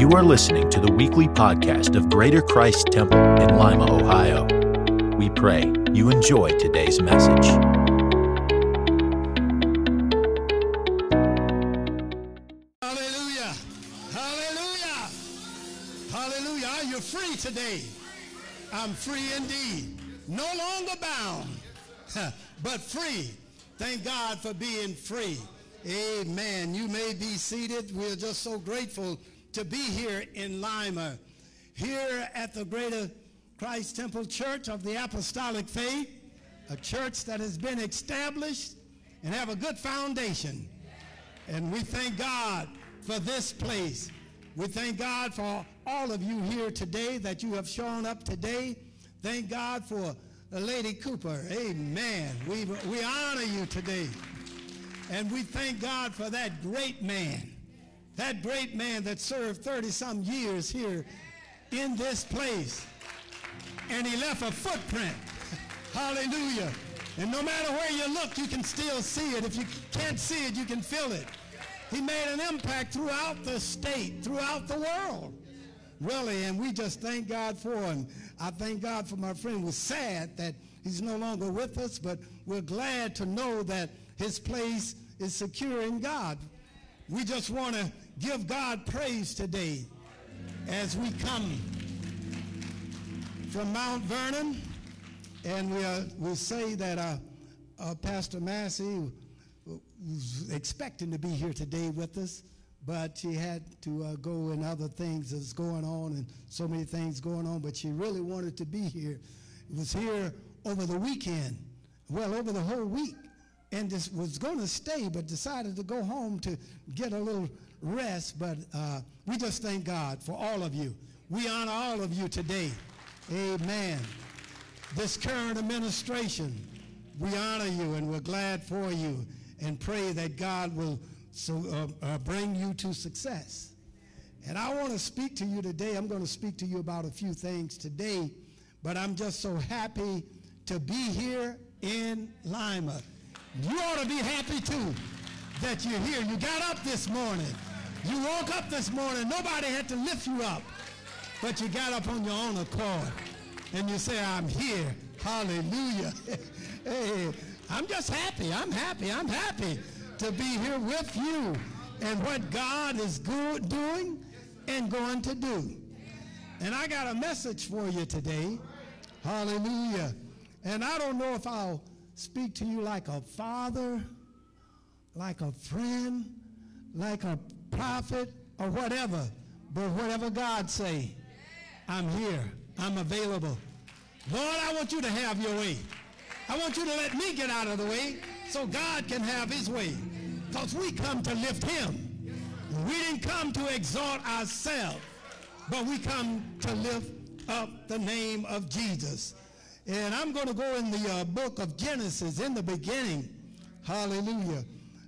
You are listening to the weekly podcast of Greater Christ Temple in Lima, Ohio. We pray you enjoy today's message. Hallelujah. Hallelujah. Hallelujah. You're you free today? I'm free indeed. No longer bound, but free. Thank God for being free. Amen. You may be seated. We're just so grateful to be here in Lima, here at the Greater Christ Temple Church of the Apostolic Faith, a church that has been established and have a good foundation. And we thank God for this place. We thank God for all of you here today that you have shown up today. Thank God for Lady Cooper. Amen. We, we honor you today. And we thank God for that great man, that great man that served 30 some years here in this place. And he left a footprint. Hallelujah. And no matter where you look, you can still see it. If you can't see it, you can feel it. He made an impact throughout the state, throughout the world. Really, and we just thank God for him. I thank God for my friend. We're sad that he's no longer with us, but we're glad to know that his place is secure in God. We just want to give God praise today as we come from Mount Vernon. And we, uh, we say that uh, uh, Pastor Massey was expecting to be here today with us, but she had to uh, go and other things that's going on and so many things going on, but she really wanted to be here. It was here over the weekend, well, over the whole week, and just was going to stay, but decided to go home to get a little rest. But uh, we just thank God for all of you. We honor all of you today. Amen. This current administration, we honor you and we're glad for you and pray that God will so, uh, uh, bring you to success. And I want to speak to you today. I'm going to speak to you about a few things today, but I'm just so happy to be here in Lima. You ought to be happy too that you're here. You got up this morning. You woke up this morning. Nobody had to lift you up, but you got up on your own accord. And you say, I'm here. Hallelujah. hey, I'm just happy. I'm happy. I'm happy to be here with you and what God is good doing and going to do. And I got a message for you today. Hallelujah. And I don't know if I'll speak to you like a father, like a friend, like a prophet, or whatever. But whatever God say, I'm here. I'm available. Lord, I want you to have your way. I want you to let me get out of the way so God can have his way. Because we come to lift him. We didn't come to exalt ourselves, but we come to lift up the name of Jesus. And I'm going to go in the uh, book of Genesis in the beginning. Hallelujah.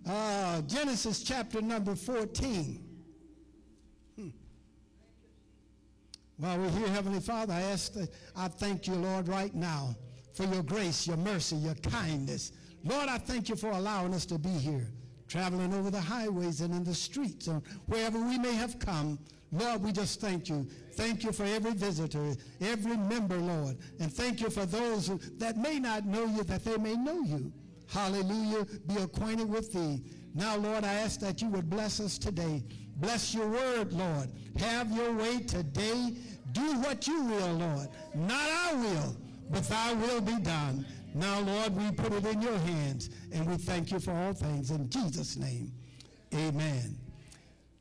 Uh, Genesis chapter number 14. Hmm. While we're here, Heavenly Father, I ask that I thank you, Lord, right now for your grace, your mercy, your kindness. Lord, I thank you for allowing us to be here, traveling over the highways and in the streets, or wherever we may have come. Lord, we just thank you. Thank you for every visitor, every member, Lord. And thank you for those that may not know you, that they may know you. Hallelujah. Be acquainted with thee. Now, Lord, I ask that you would bless us today. Bless your word, Lord. Have your way today. Do what you will, Lord. Not our will, but thy will be done. Now, Lord, we put it in your hands, and we thank you for all things. In Jesus' name, amen.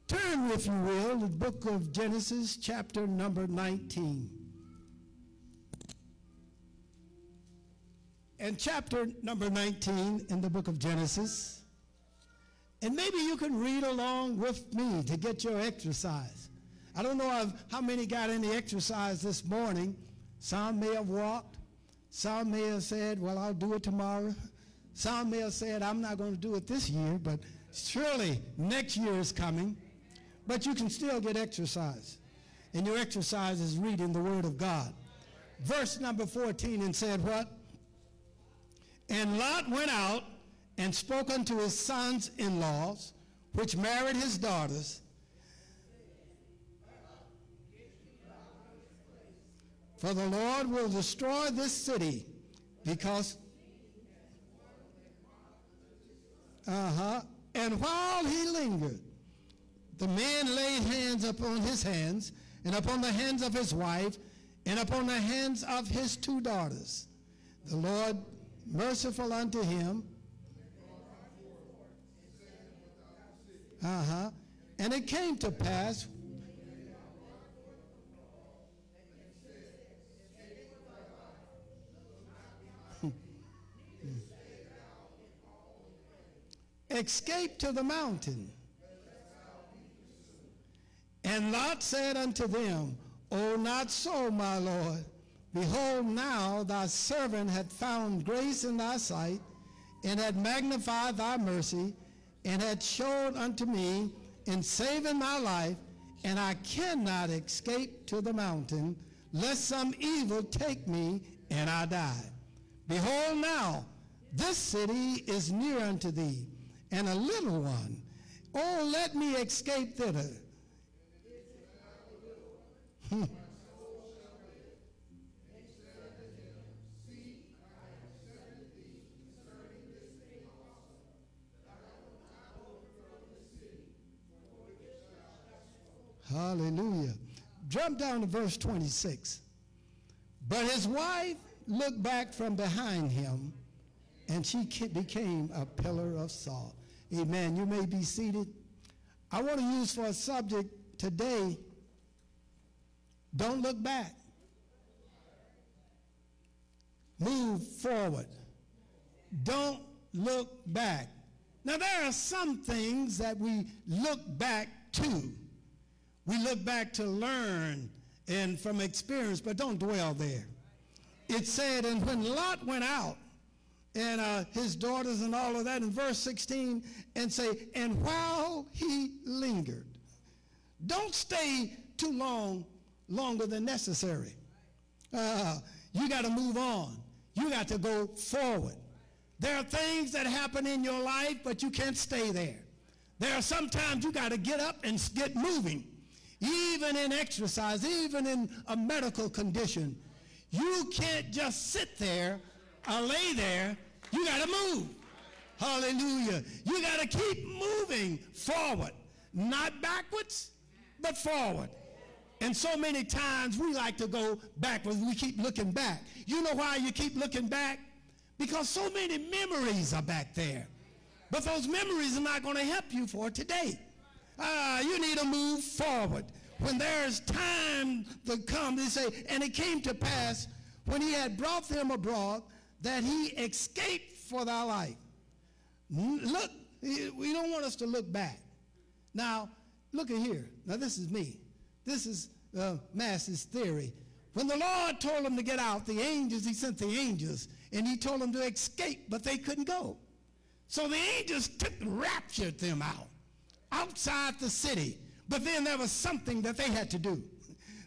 Turn, if you will, to the book of Genesis, chapter number 19. And chapter number 19 in the book of Genesis. And maybe you can read along with me to get your exercise. I don't know how many got any exercise this morning. Some may have walked. Some may have said, well, I'll do it tomorrow. Some may have said, I'm not going to do it this year, but surely next year is coming. But you can still get exercise. And your exercise is reading the Word of God. Verse number 14 and said, What? And Lot went out and spoke unto his sons in laws, which married his daughters. For the Lord will destroy this city because. Uh huh. And while he lingered, the man laid hands upon his hands, and upon the hands of his wife, and upon the hands of his two daughters. The Lord merciful unto him. Uh huh. And it came to pass escape to the mountain. And Lot said unto them, O not so, my Lord. Behold, now thy servant hath found grace in thy sight, and had magnified thy mercy, and had showed unto me in saving my life, and I cannot escape to the mountain, lest some evil take me and I die. Behold, now this city is near unto thee, and a little one. Oh, let me escape thither. Hmm. Hallelujah. Jump down to verse 26. But his wife looked back from behind him, and she became a pillar of salt. Amen. You may be seated. I want to use for a subject today don't look back. Move forward. Don't look back. Now, there are some things that we look back to. We look back to learn and from experience, but don't dwell there. It said, and when Lot went out, and uh, his daughters and all of that in verse 16 and say, and while he lingered. Don't stay too long, longer than necessary. Uh, you got to move on. You got to go forward. There are things that happen in your life, but you can't stay there. There are sometimes you got to get up and get moving, even in exercise, even in a medical condition. You can't just sit there or lay there. You got to move. Hallelujah. You got to keep moving forward, not backwards, but forward. And so many times we like to go backwards. We keep looking back. You know why you keep looking back? Because so many memories are back there. But those memories are not going to help you for today. Uh, you need to move forward when there's time to come, they say, and it came to pass when he had brought them abroad that he escaped for thy life. Look, we don't want us to look back. Now, look at here. Now, this is me. This is uh, Massey's theory. When the Lord told them to get out, the angels, he sent the angels, and he told them to escape, but they couldn't go. So the angels took, raptured them out, outside the city. But then there was something that they had to do.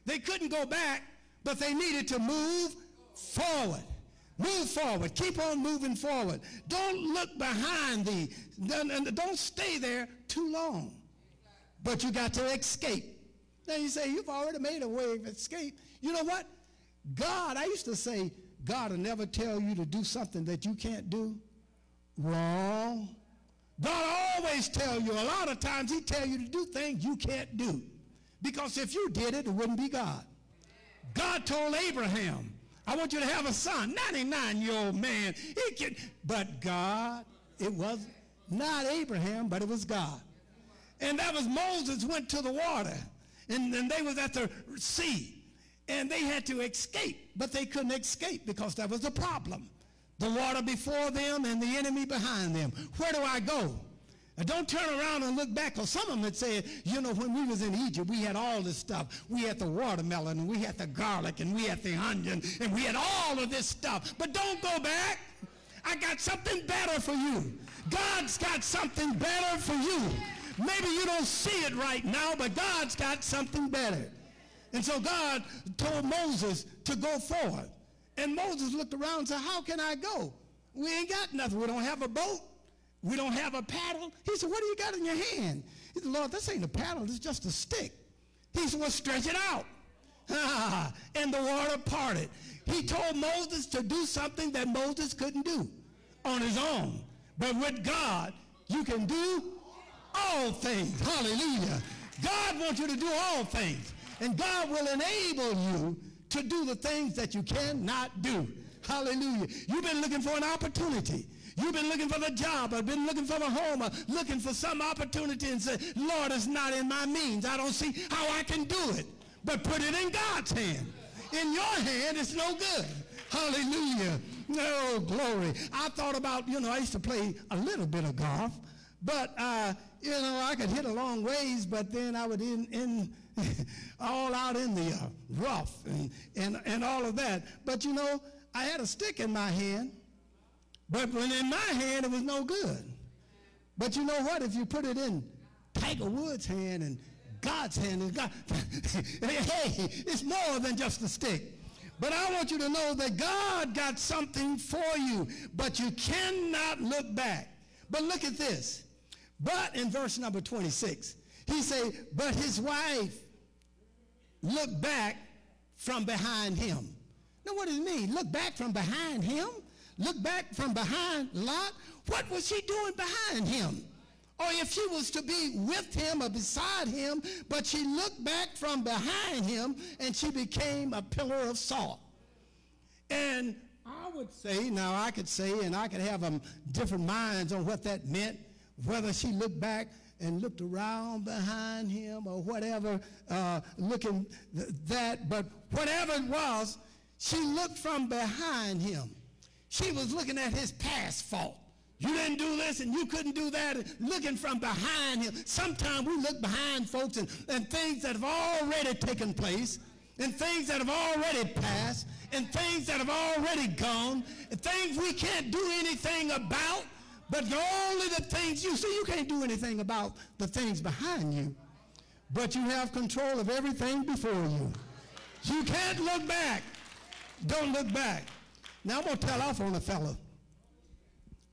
They couldn't go back, but they needed to move forward. Move forward. Keep on moving forward. Don't look behind thee. Don't stay there too long. But you got to escape. Now you say, you've already made a way of escape. You know what? God, I used to say, God will never tell you to do something that you can't do. Wrong. God always tell you, a lot of times he tell you to do things you can't do. Because if you did it, it wouldn't be God. God told Abraham, I want you to have a son, 99-year-old man. He can, but God, it was not Abraham, but it was God. And that was Moses went to the water, and, and they was at the sea, and they had to escape, but they couldn't escape because that was the problem the water before them and the enemy behind them. Where do I go? And don't turn around and look back, because some of them had said, you know, when we was in Egypt, we had all this stuff. We had the watermelon, and we had the garlic, and we had the onion, and we had all of this stuff. But don't go back. I got something better for you. God's got something better for you. Maybe you don't see it right now, but God's got something better. And so God told Moses to go forward. And Moses looked around and said, How can I go? We ain't got nothing. We don't have a boat. We don't have a paddle. He said, What do you got in your hand? He said, Lord, this ain't a paddle. It's just a stick. He said, Well, stretch it out. and the water parted. He told Moses to do something that Moses couldn't do on his own. But with God, you can do all things. Hallelujah. God wants you to do all things. And God will enable you to do the things that you cannot do. Hallelujah. You've been looking for an opportunity. You've been looking for the job, I've been looking for the home, or looking for some opportunity and say, Lord, it's not in my means. I don't see how I can do it. But put it in God's hand. In your hand, it's no good. Hallelujah. No, glory. I thought about, you know, I used to play a little bit of golf, but, uh, you know, I could hit a long ways, but then I would in, in all out in the uh, rough and, and, and all of that. But, you know, I had a stick in my hand, but when in my hand, it was no good. But you know what? If you put it in Tiger Woods' hand and God's hand, and God, hey, it's more than just a stick. But I want you to know that God got something for you, but you cannot look back. But look at this. But in verse number 26, he say, but his wife looked back from behind him. Now what does it mean? Look back from behind him? Look back from behind Lot? What was she doing behind him? Or if she was to be with him or beside him, but she looked back from behind him and she became a pillar of salt. And I would say, now I could say, and I could have um, different minds on what that meant, whether she looked back and looked around behind him or whatever, uh, looking th- that, but whatever it was, she looked from behind him. She was looking at his past fault. You didn't do this and you couldn't do that. Looking from behind him. Sometimes we look behind folks and, and things that have already taken place and things that have already passed and things that have already gone and things we can't do anything about. But only the things you see, you can't do anything about the things behind you. But you have control of everything before you. You can't look back. Don't look back. Now I'm going to tell off on a fellow.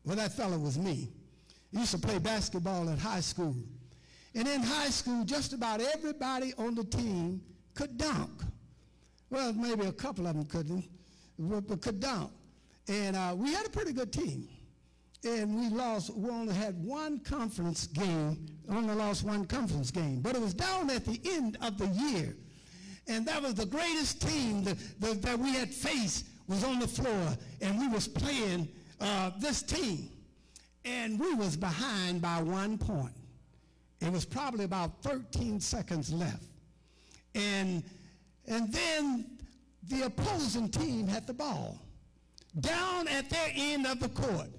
Well, that fellow was me. He used to play basketball at high school. And in high school, just about everybody on the team could dunk. Well, maybe a couple of them couldn't, but could dunk. And uh, we had a pretty good team. And we lost, we only had one conference game, only lost one conference game. But it was down at the end of the year. And that was the greatest team that, that, that we had faced was on the floor. And we was playing uh, this team, and we was behind by one point. It was probably about 13 seconds left. And, and then the opposing team had the ball down at their end of the court,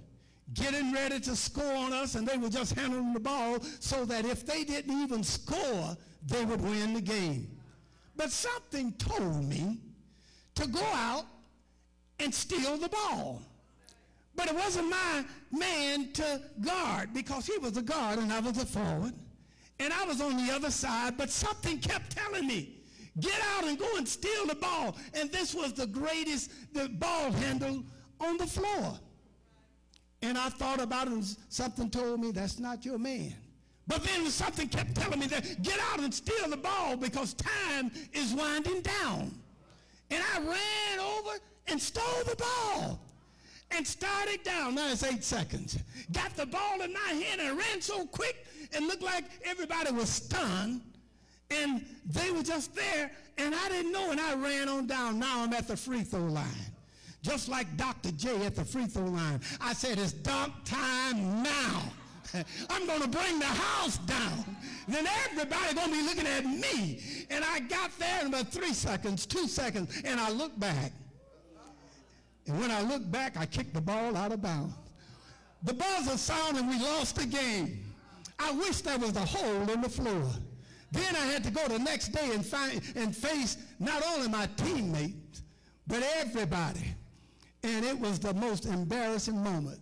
getting ready to score on us, and they were just handling the ball so that if they didn't even score, they would win the game. But something told me to go out and steal the ball. But it wasn't my man to guard because he was a guard and I was a forward. And I was on the other side, but something kept telling me, get out and go and steal the ball. And this was the greatest the ball handle on the floor. And I thought about it and something told me that's not your man. But then something kept telling me that get out and steal the ball because time is winding down. And I ran over and stole the ball and started down. Now it's eight seconds. Got the ball in my hand and ran so quick and looked like everybody was stunned. And they were just there, and I didn't know, and I ran on down. Now I'm at the free throw line. Just like Dr. J at the free throw line. I said, it's dunk time now. I'm going to bring the house down. Then everybody going to be looking at me. And I got there in about three seconds, two seconds, and I looked back. And when I look back, I kicked the ball out of bounds. The buzzer sounded we lost the game. I wish there was a hole in the floor. Then I had to go the next day and, find, and face not only my teammates, but everybody. And it was the most embarrassing moment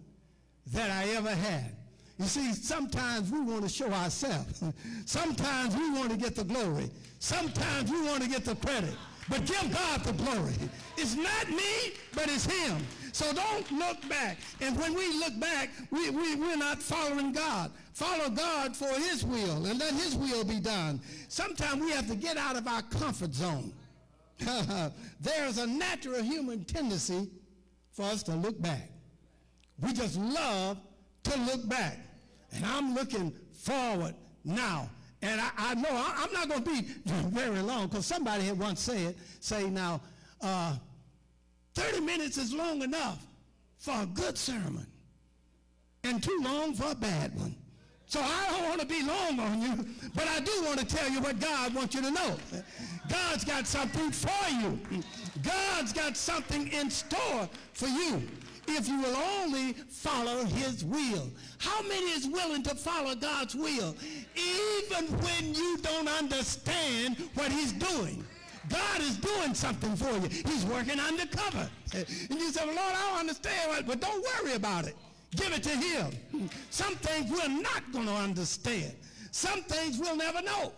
that I ever had. You see, sometimes we want to show ourselves. Sometimes we want to get the glory. Sometimes we want to get the credit. But give God the glory. It's not me, but it's him. So don't look back. And when we look back, we, we, we're not following God. Follow God for his will and let his will be done. Sometimes we have to get out of our comfort zone. There's a natural human tendency for us to look back. We just love to look back. And I'm looking forward now. And I, I know I, am not going to be very long because somebody had once said, say now, uh, 30 minutes is long enough for a good sermon and too long for a bad one. So I don't want to be long on you, but I do want to tell you what God wants you to know. God's got something for you. God's got something in store for you if you will only follow his will. How many is willing to follow God's will even when you don't understand what he's doing? God is doing something for you. He's working undercover. And you say, well, Lord, I don't understand, but don't worry about it. Give it to him. Some things we're not going to understand. Some things we'll never know.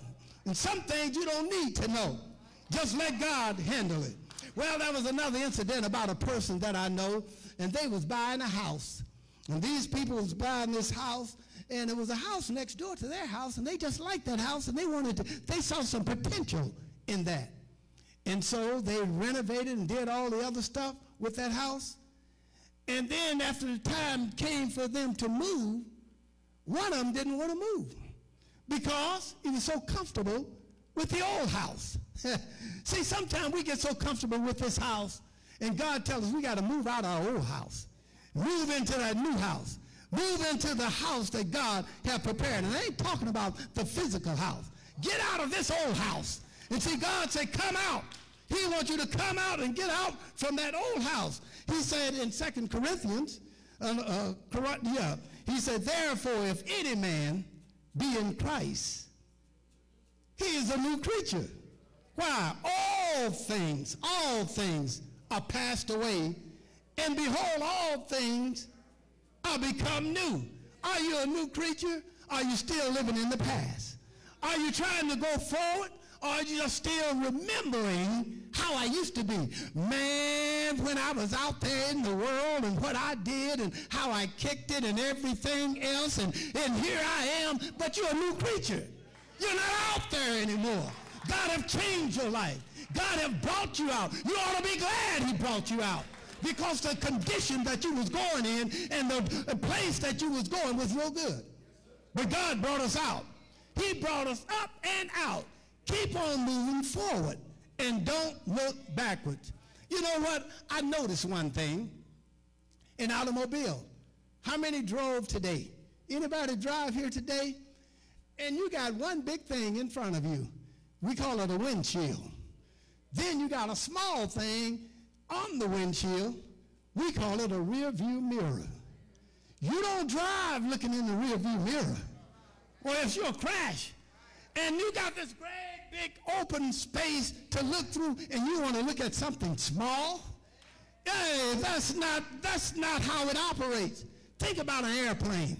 And some things you don't need to know. Just let God handle it. Well, there was another incident about a person that I know, and they was buying a house. And these people was buying this house, and it was a house next door to their house, and they just liked that house, and they wanted to, they saw some potential in that. And so they renovated and did all the other stuff with that house. And then after the time came for them to move, one of them didn't want to move because he was so comfortable with the old house. See, sometimes we get so comfortable with this house, and God tells us we got to move out of our old house, move into that new house, move into the house that God has prepared. And I ain't talking about the physical house. Get out of this old house. And see, God said, come out. He wants you to come out and get out from that old house. He said in Second Corinthians, uh, uh, yeah, he said, therefore, if any man be in Christ, he is a new creature. Why? All things, all things are passed away, and behold, all things are become new. Are you a new creature? Are you still living in the past? Are you trying to go forward? Or are you just still remembering how I used to be? Man, when I was out there in the world and what I did and how I kicked it and everything else, and, and here I am, but you're a new creature. You're not out there anymore. God have changed your life. God have brought you out. You ought to be glad he brought you out because the condition that you was going in and the place that you was going was no good. But God brought us out. He brought us up and out. Keep on moving forward and don't look backwards. You know what? I noticed one thing. An automobile. How many drove today? Anybody drive here today? And you got one big thing in front of you. We call it a windshield. Then you got a small thing on the windshield. We call it a rear view mirror. You don't drive looking in the rear view mirror. or else you'll crash, and you got this great big open space to look through, and you want to look at something small, hey, that's not, that's not how it operates. Think about an airplane.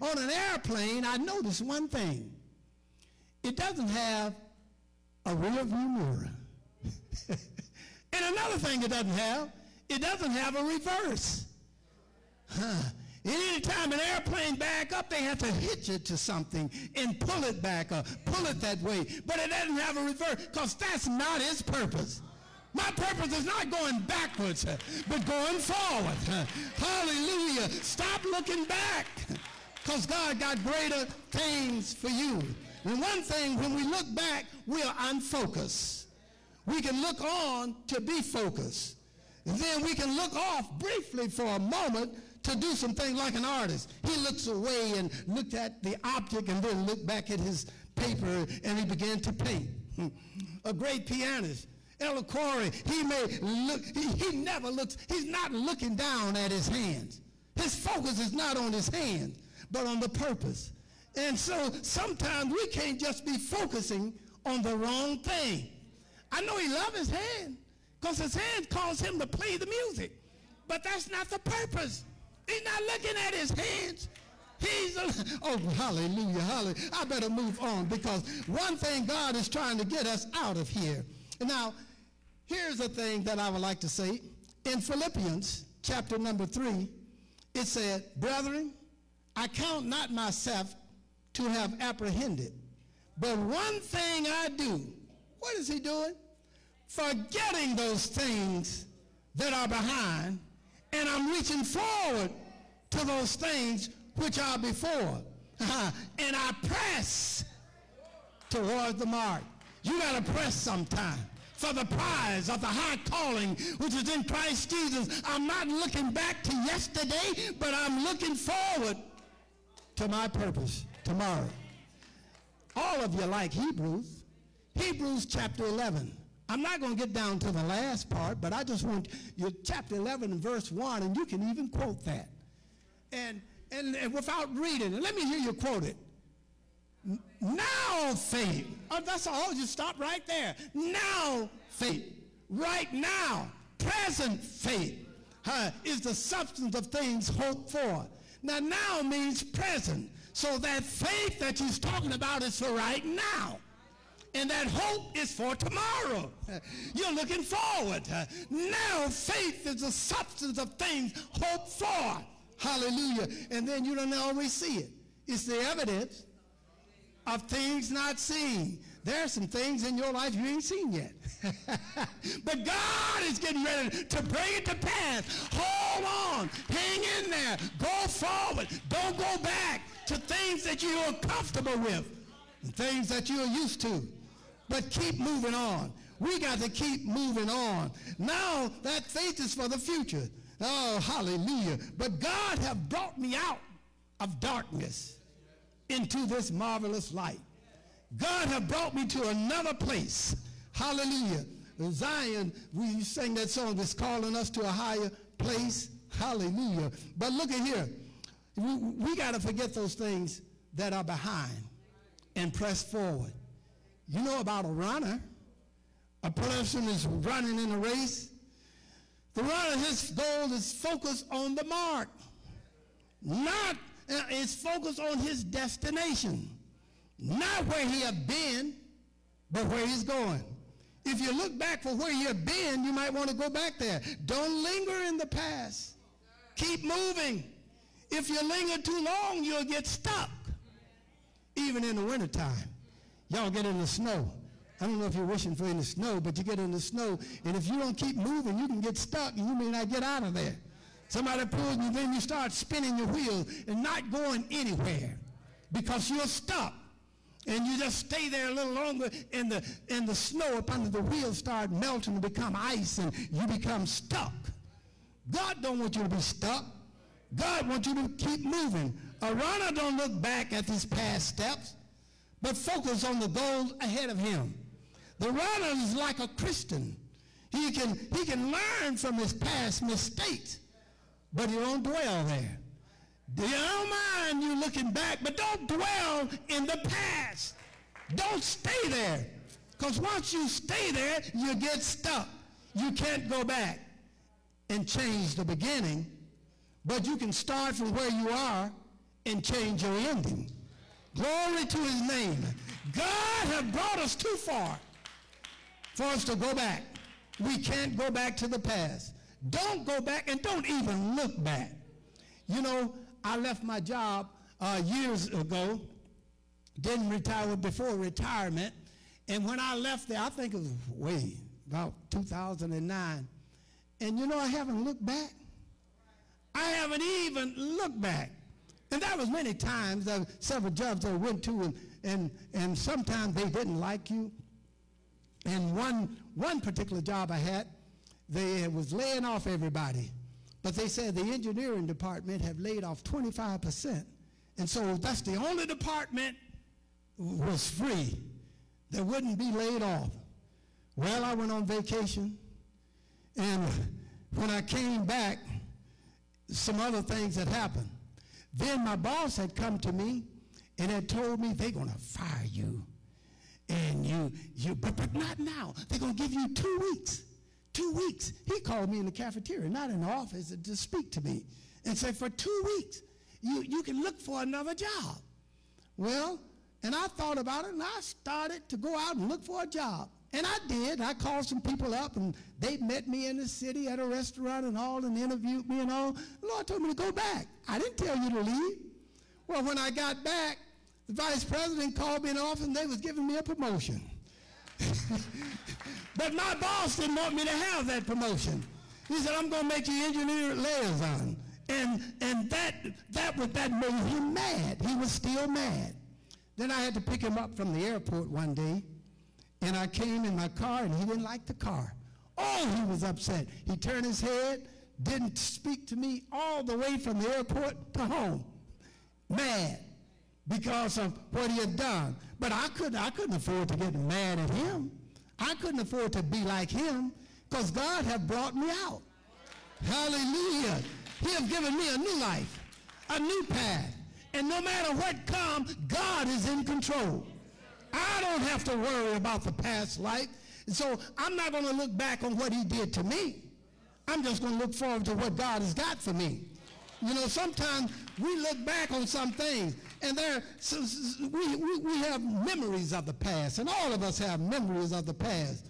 On an airplane, I noticed one thing. It doesn't have a rear view mirror. and another thing it doesn't have, it doesn't have a reverse. Huh. Anytime an airplane back up, they have to hitch it to something and pull it back up, pull it that way. But it doesn't have a reverse because that's not its purpose. My purpose is not going backwards, but going forward. Hallelujah. Stop looking back because God got greater things for you. And one thing, when we look back, we are unfocused. We can look on to be focused. And then we can look off briefly for a moment to do something like an artist. He looks away and looked at the object and then looked back at his paper and he began to paint. a great pianist, Ella Corey, he may look, he, he never looks, he's not looking down at his hands. His focus is not on his hands, but on the purpose. And so sometimes we can't just be focusing on the wrong thing. I know he loves his hand because his hand calls him to play the music. But that's not the purpose. He's not looking at his hands. He's, a, oh, hallelujah, hallelujah. I better move on because one thing God is trying to get us out of here. Now, here's a thing that I would like to say. In Philippians chapter number 3, it said, Brethren, I count not myself to have apprehended. But one thing I do. What is he doing? forgetting those things that are behind, and I'm reaching forward to those things which are before. Uh-huh. and I press toward the mark. You got to press sometime for the prize of the high calling which is in Christ Jesus. I'm not looking back to yesterday, but I'm looking forward to my purpose tomorrow. All of you like Hebrews. Hebrews chapter 11. I'm not going to get down to the last part, but I just want you, chapter 11 verse 1, and you can even quote that. And, and, and without reading let me hear you quote it. Now faith. Oh, that's all. Oh, just stop right there. Now faith. Right now. Present faith is the substance of things hoped for. Now, now means present. So that faith that he's talking about is for right now. And that hope is for tomorrow. You're looking forward. Now faith is the substance of things hoped for. Hallelujah. And then you don't always see it. It's the evidence of things not seen. There are some things in your life you ain't seen yet. but God is getting ready to bring it to pass. Hold on. Hang in there. Go forward. Don't go back to things that you are comfortable with, and things that you're used to. But keep moving on. We got to keep moving on. Now that faith is for the future. Oh, hallelujah. But God have brought me out of darkness into this marvelous light. God have brought me to another place. Hallelujah. Zion, we sang that song that's calling us to a higher place. Hallelujah. But look at here. We, we got to forget those things that are behind and press forward. You know about a runner. A person is running in a race. The runner, his goal is focused on the mark, not uh, is focused on his destination. Not where he had been, but where he's going. If you look back for where you have been, you might want to go back there. Don't linger in the past. Keep moving. If you linger too long, you'll get stuck. Even in the wintertime. Y'all get in the snow. I don't know if you're wishing for any snow, but you get in the snow, and if you don't keep moving, you can get stuck and you may not get out of there. Somebody pulls you, then you start spinning your wheel and not going anywhere because you're stuck. And you just stay there a little longer, and the, and the snow up under the wheels start melting and become ice, and you become stuck. God don't want you to be stuck. God wants you to keep moving. A runner don't look back at his past steps, but focus on the goal ahead of him. The runner is like a Christian. He can, he can learn from his past mistakes but he don't dwell there. Don't mind you looking back, but don't dwell in the past. Don't stay there. Because once you stay there, you get stuck. You can't go back and change the beginning, but you can start from where you are and change your ending. Glory to his name. God has brought us too far for us to go back. We can't go back to the past. Don't go back and don't even look back. You know, I left my job uh, years ago, didn't retire before retirement, and when I left there, I think it was way about 2009. And you know, I haven't looked back. I haven't even looked back. And that was many times, several jobs I went to, and, and, and sometimes they didn't like you. And one, one particular job I had, they was laying off everybody. But they said the engineering department have laid off 25%. And so that's the only department was free that wouldn't be laid off. Well, I went on vacation, and when I came back, some other things that happened. Then my boss had come to me and had told me they're going to fire you. And you, you, but, but not now. They're going to give you two weeks. Two weeks. He called me in the cafeteria, not in the office, to speak to me and said, for two weeks, you, you can look for another job. Well, and I thought about it and I started to go out and look for a job. And I did. I called some people up and they met me in the city at a restaurant and all and interviewed me and all. The Lord told me to go back. I didn't tell you to leave. Well, when I got back, the vice president called me in office and they was giving me a promotion. but my boss didn't want me to have that promotion. He said, I'm going to make you engineer liaison. And, and that, that, was, that made him mad. He was still mad. Then I had to pick him up from the airport one day, and I came in my car, and he didn't like the car. Oh, he was upset. He turned his head, didn't speak to me all the way from the airport to home. Mad because of what he had done. But I couldn't, I couldn't afford to get mad at him. I couldn't afford to be like him because God had brought me out. Hallelujah. He has given me a new life, a new path. And no matter what comes, God is in control. I don't have to worry about the past life. And so I'm not going to look back on what he did to me. I'm just going to look forward to what God has got for me. You know, sometimes we look back on some things and there so, so we, we, we have memories of the past, and all of us have memories of the past,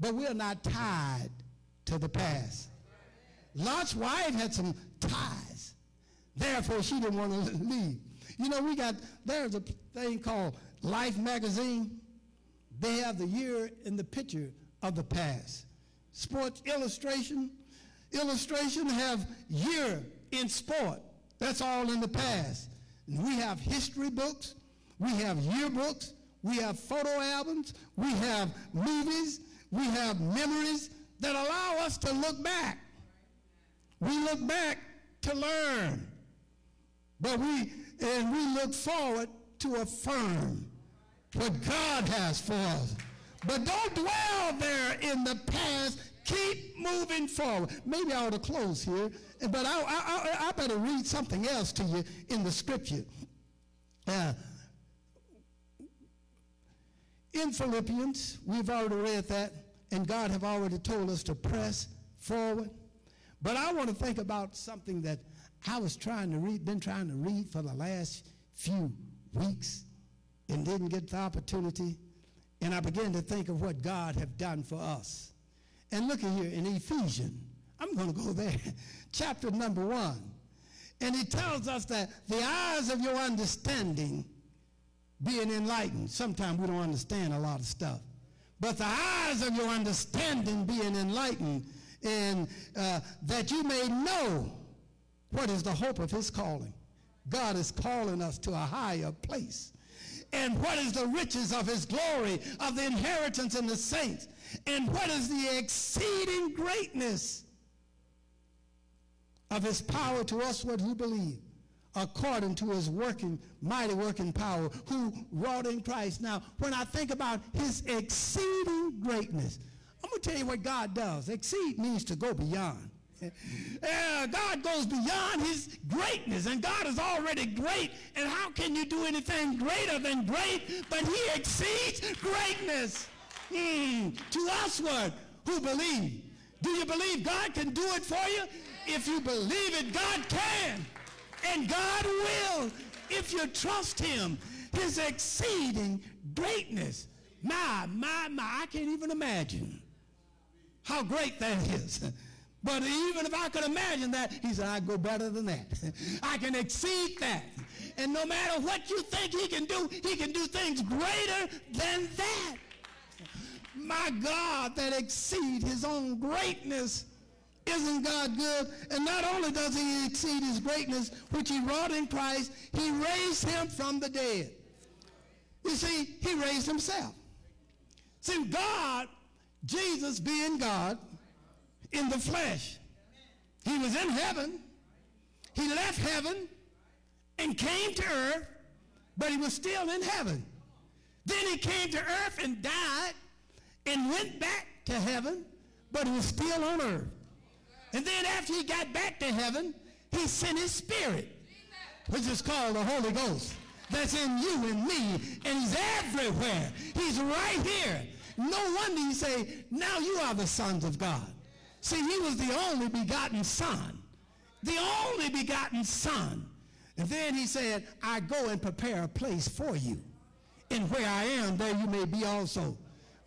but we're not tied to the past. Lot's wife had some ties. Therefore, she didn't want to leave. You know, we got, there's a thing called Life Magazine. They have the year in the picture of the past. Sports Illustration, Illustration have year in sport. That's all in the past. We have history books, we have yearbooks, we have photo albums, we have movies, we have memories that allow us to look back. We look back to learn. But we and we look forward to affirm what God has for us. But don't dwell there in the past. Keep moving forward. Maybe I ought to close here, but I, I, I better read something else to you in the scripture. Uh, in Philippians, we've already read that, and God have already told us to press forward. But I want to think about something that I was trying to read, been trying to read for the last few weeks and didn't get the opportunity. And I began to think of what God have done for us. And look at here in Ephesians. I'm going to go there. Chapter number one. And he tells us that the eyes of your understanding being enlightened. Sometimes we don't understand a lot of stuff. But the eyes of your understanding being enlightened and uh, that you may know what is the hope of his calling. God is calling us to a higher place. And what is the riches of his glory, of the inheritance in the saints? And what is the exceeding greatness of his power to us what who believe, according to his working, mighty working power, who wrought in Christ. Now, when I think about his exceeding greatness, I'm going to tell you what God does. Exceed means to go beyond. Uh, God goes beyond his greatness, and God is already great. And how can you do anything greater than great? But he exceeds greatness. Mm, to us, what? Who believe. Do you believe God can do it for you? If you believe it, God can. And God will if you trust him. His exceeding greatness. My, my, my, I can't even imagine how great that is. But even if I could imagine that, he said, I go better than that. I can exceed that. And no matter what you think he can do, he can do things greater than that. My God, that exceed his own greatness. Isn't God good? And not only does he exceed his greatness, which he wrought in Christ, he raised him from the dead. You see, he raised himself. See, God Jesus being God in the flesh. He was in heaven. He left heaven and came to earth, but he was still in heaven. Then he came to earth and died and went back to heaven, but he was still on earth. And then after he got back to heaven, he sent his spirit, which is called the Holy Ghost, that's in you and me, and he's everywhere. He's right here. No wonder you say, now you are the sons of God. See, he was the only begotten son. The only begotten son. And then he said, I go and prepare a place for you. And where I am, there you may be also.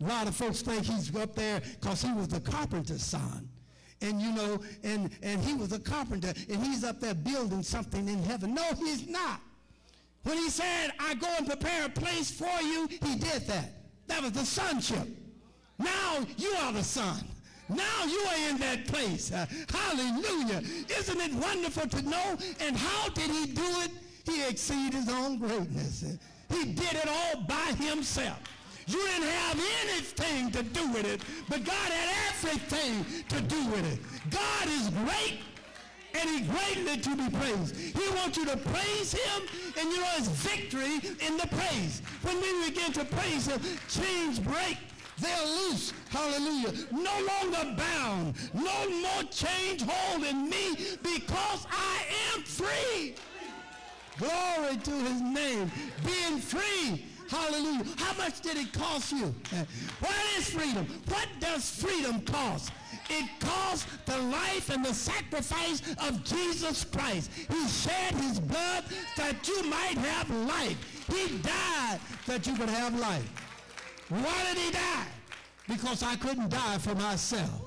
A lot of folks think he's up there because he was the carpenter's son. And you know, and, and he was a carpenter, and he's up there building something in heaven. No, he's not. When he said, I go and prepare a place for you, he did that. That was the sonship. Now you are the son. Now you are in that place. Uh, hallelujah. Isn't it wonderful to know? And how did he do it? He exceeded his own greatness. He did it all by himself. You didn't have anything to do with it, but God had everything to do with it. God is great and he's greatly to be praised. He wants you to praise him, and you know his victory in the praise. When we begin to praise him, chains break. They're loose. Hallelujah. No longer bound. No more chains holding me because I am free. Glory to his name. Being free. Hallelujah. How much did it cost you? What is freedom? What does freedom cost? It cost the life and the sacrifice of Jesus Christ. He shed his blood that you might have life. He died that you could have life. Why did he die? Because I couldn't die for myself.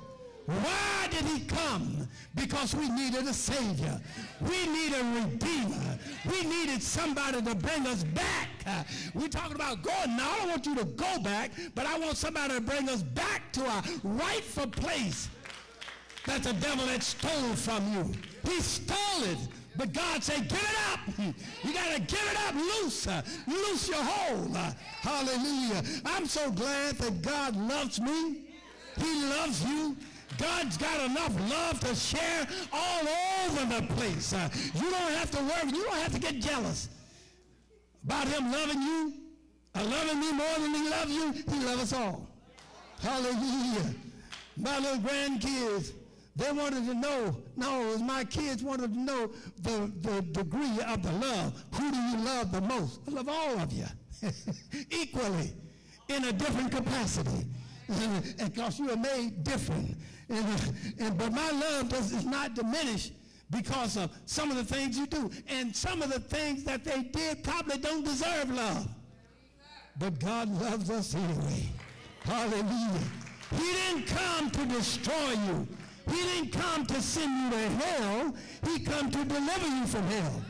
Why did he come? Because we needed a Savior. We need a Redeemer. We needed somebody to bring us back. We're talking about going now. I don't want you to go back, but I want somebody to bring us back to our rightful place that the devil had stole from you. He stole it. But God said, give it up. You got to give it up loose. Loose your hold. Hallelujah. I'm so glad that God loves me. He loves you. God's got enough love to share all over the place. You don't have to worry. You don't have to get jealous about him loving you or loving me more than he loves you. He loves us all. Hallelujah. My little grandkids, they wanted to know, no, my kids wanted to know the, the degree of the love. Who do you love the most? I love all of you equally in a different capacity. because you are made different. And, and, but my love does, is not diminished because of some of the things you do. And some of the things that they did probably don't deserve love. But God loves us anyway. Hallelujah. He didn't come to destroy you. He didn't come to send you to hell. He come to deliver you from hell.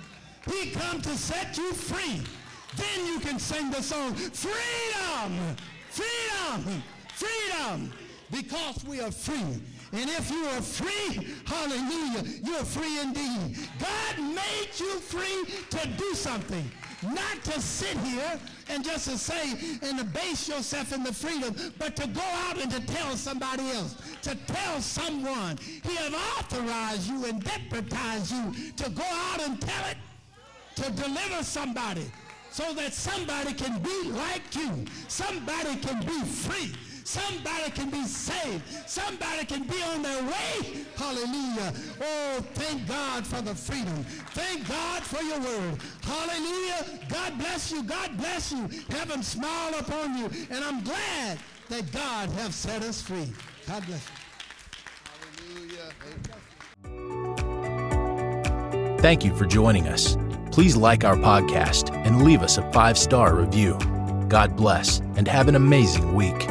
He come to set you free. Then you can sing the song, freedom, freedom, freedom, because we are free. And if you are free, hallelujah, you're free indeed. God made you free to do something, not to sit here and just to say and to base yourself in the freedom, but to go out and to tell somebody else, to tell someone. He has authorized you and deputized you to go out and tell it, to deliver somebody so that somebody can be like you. Somebody can be free. Somebody can be saved. Somebody can be on their way. Hallelujah. Oh, thank God for the freedom. Thank God for your word. Hallelujah. God bless you. God bless you. Heaven smile upon you. And I'm glad that God has set us free. God bless you. Hallelujah. Thank you for joining us. Please like our podcast and leave us a five-star review. God bless and have an amazing week.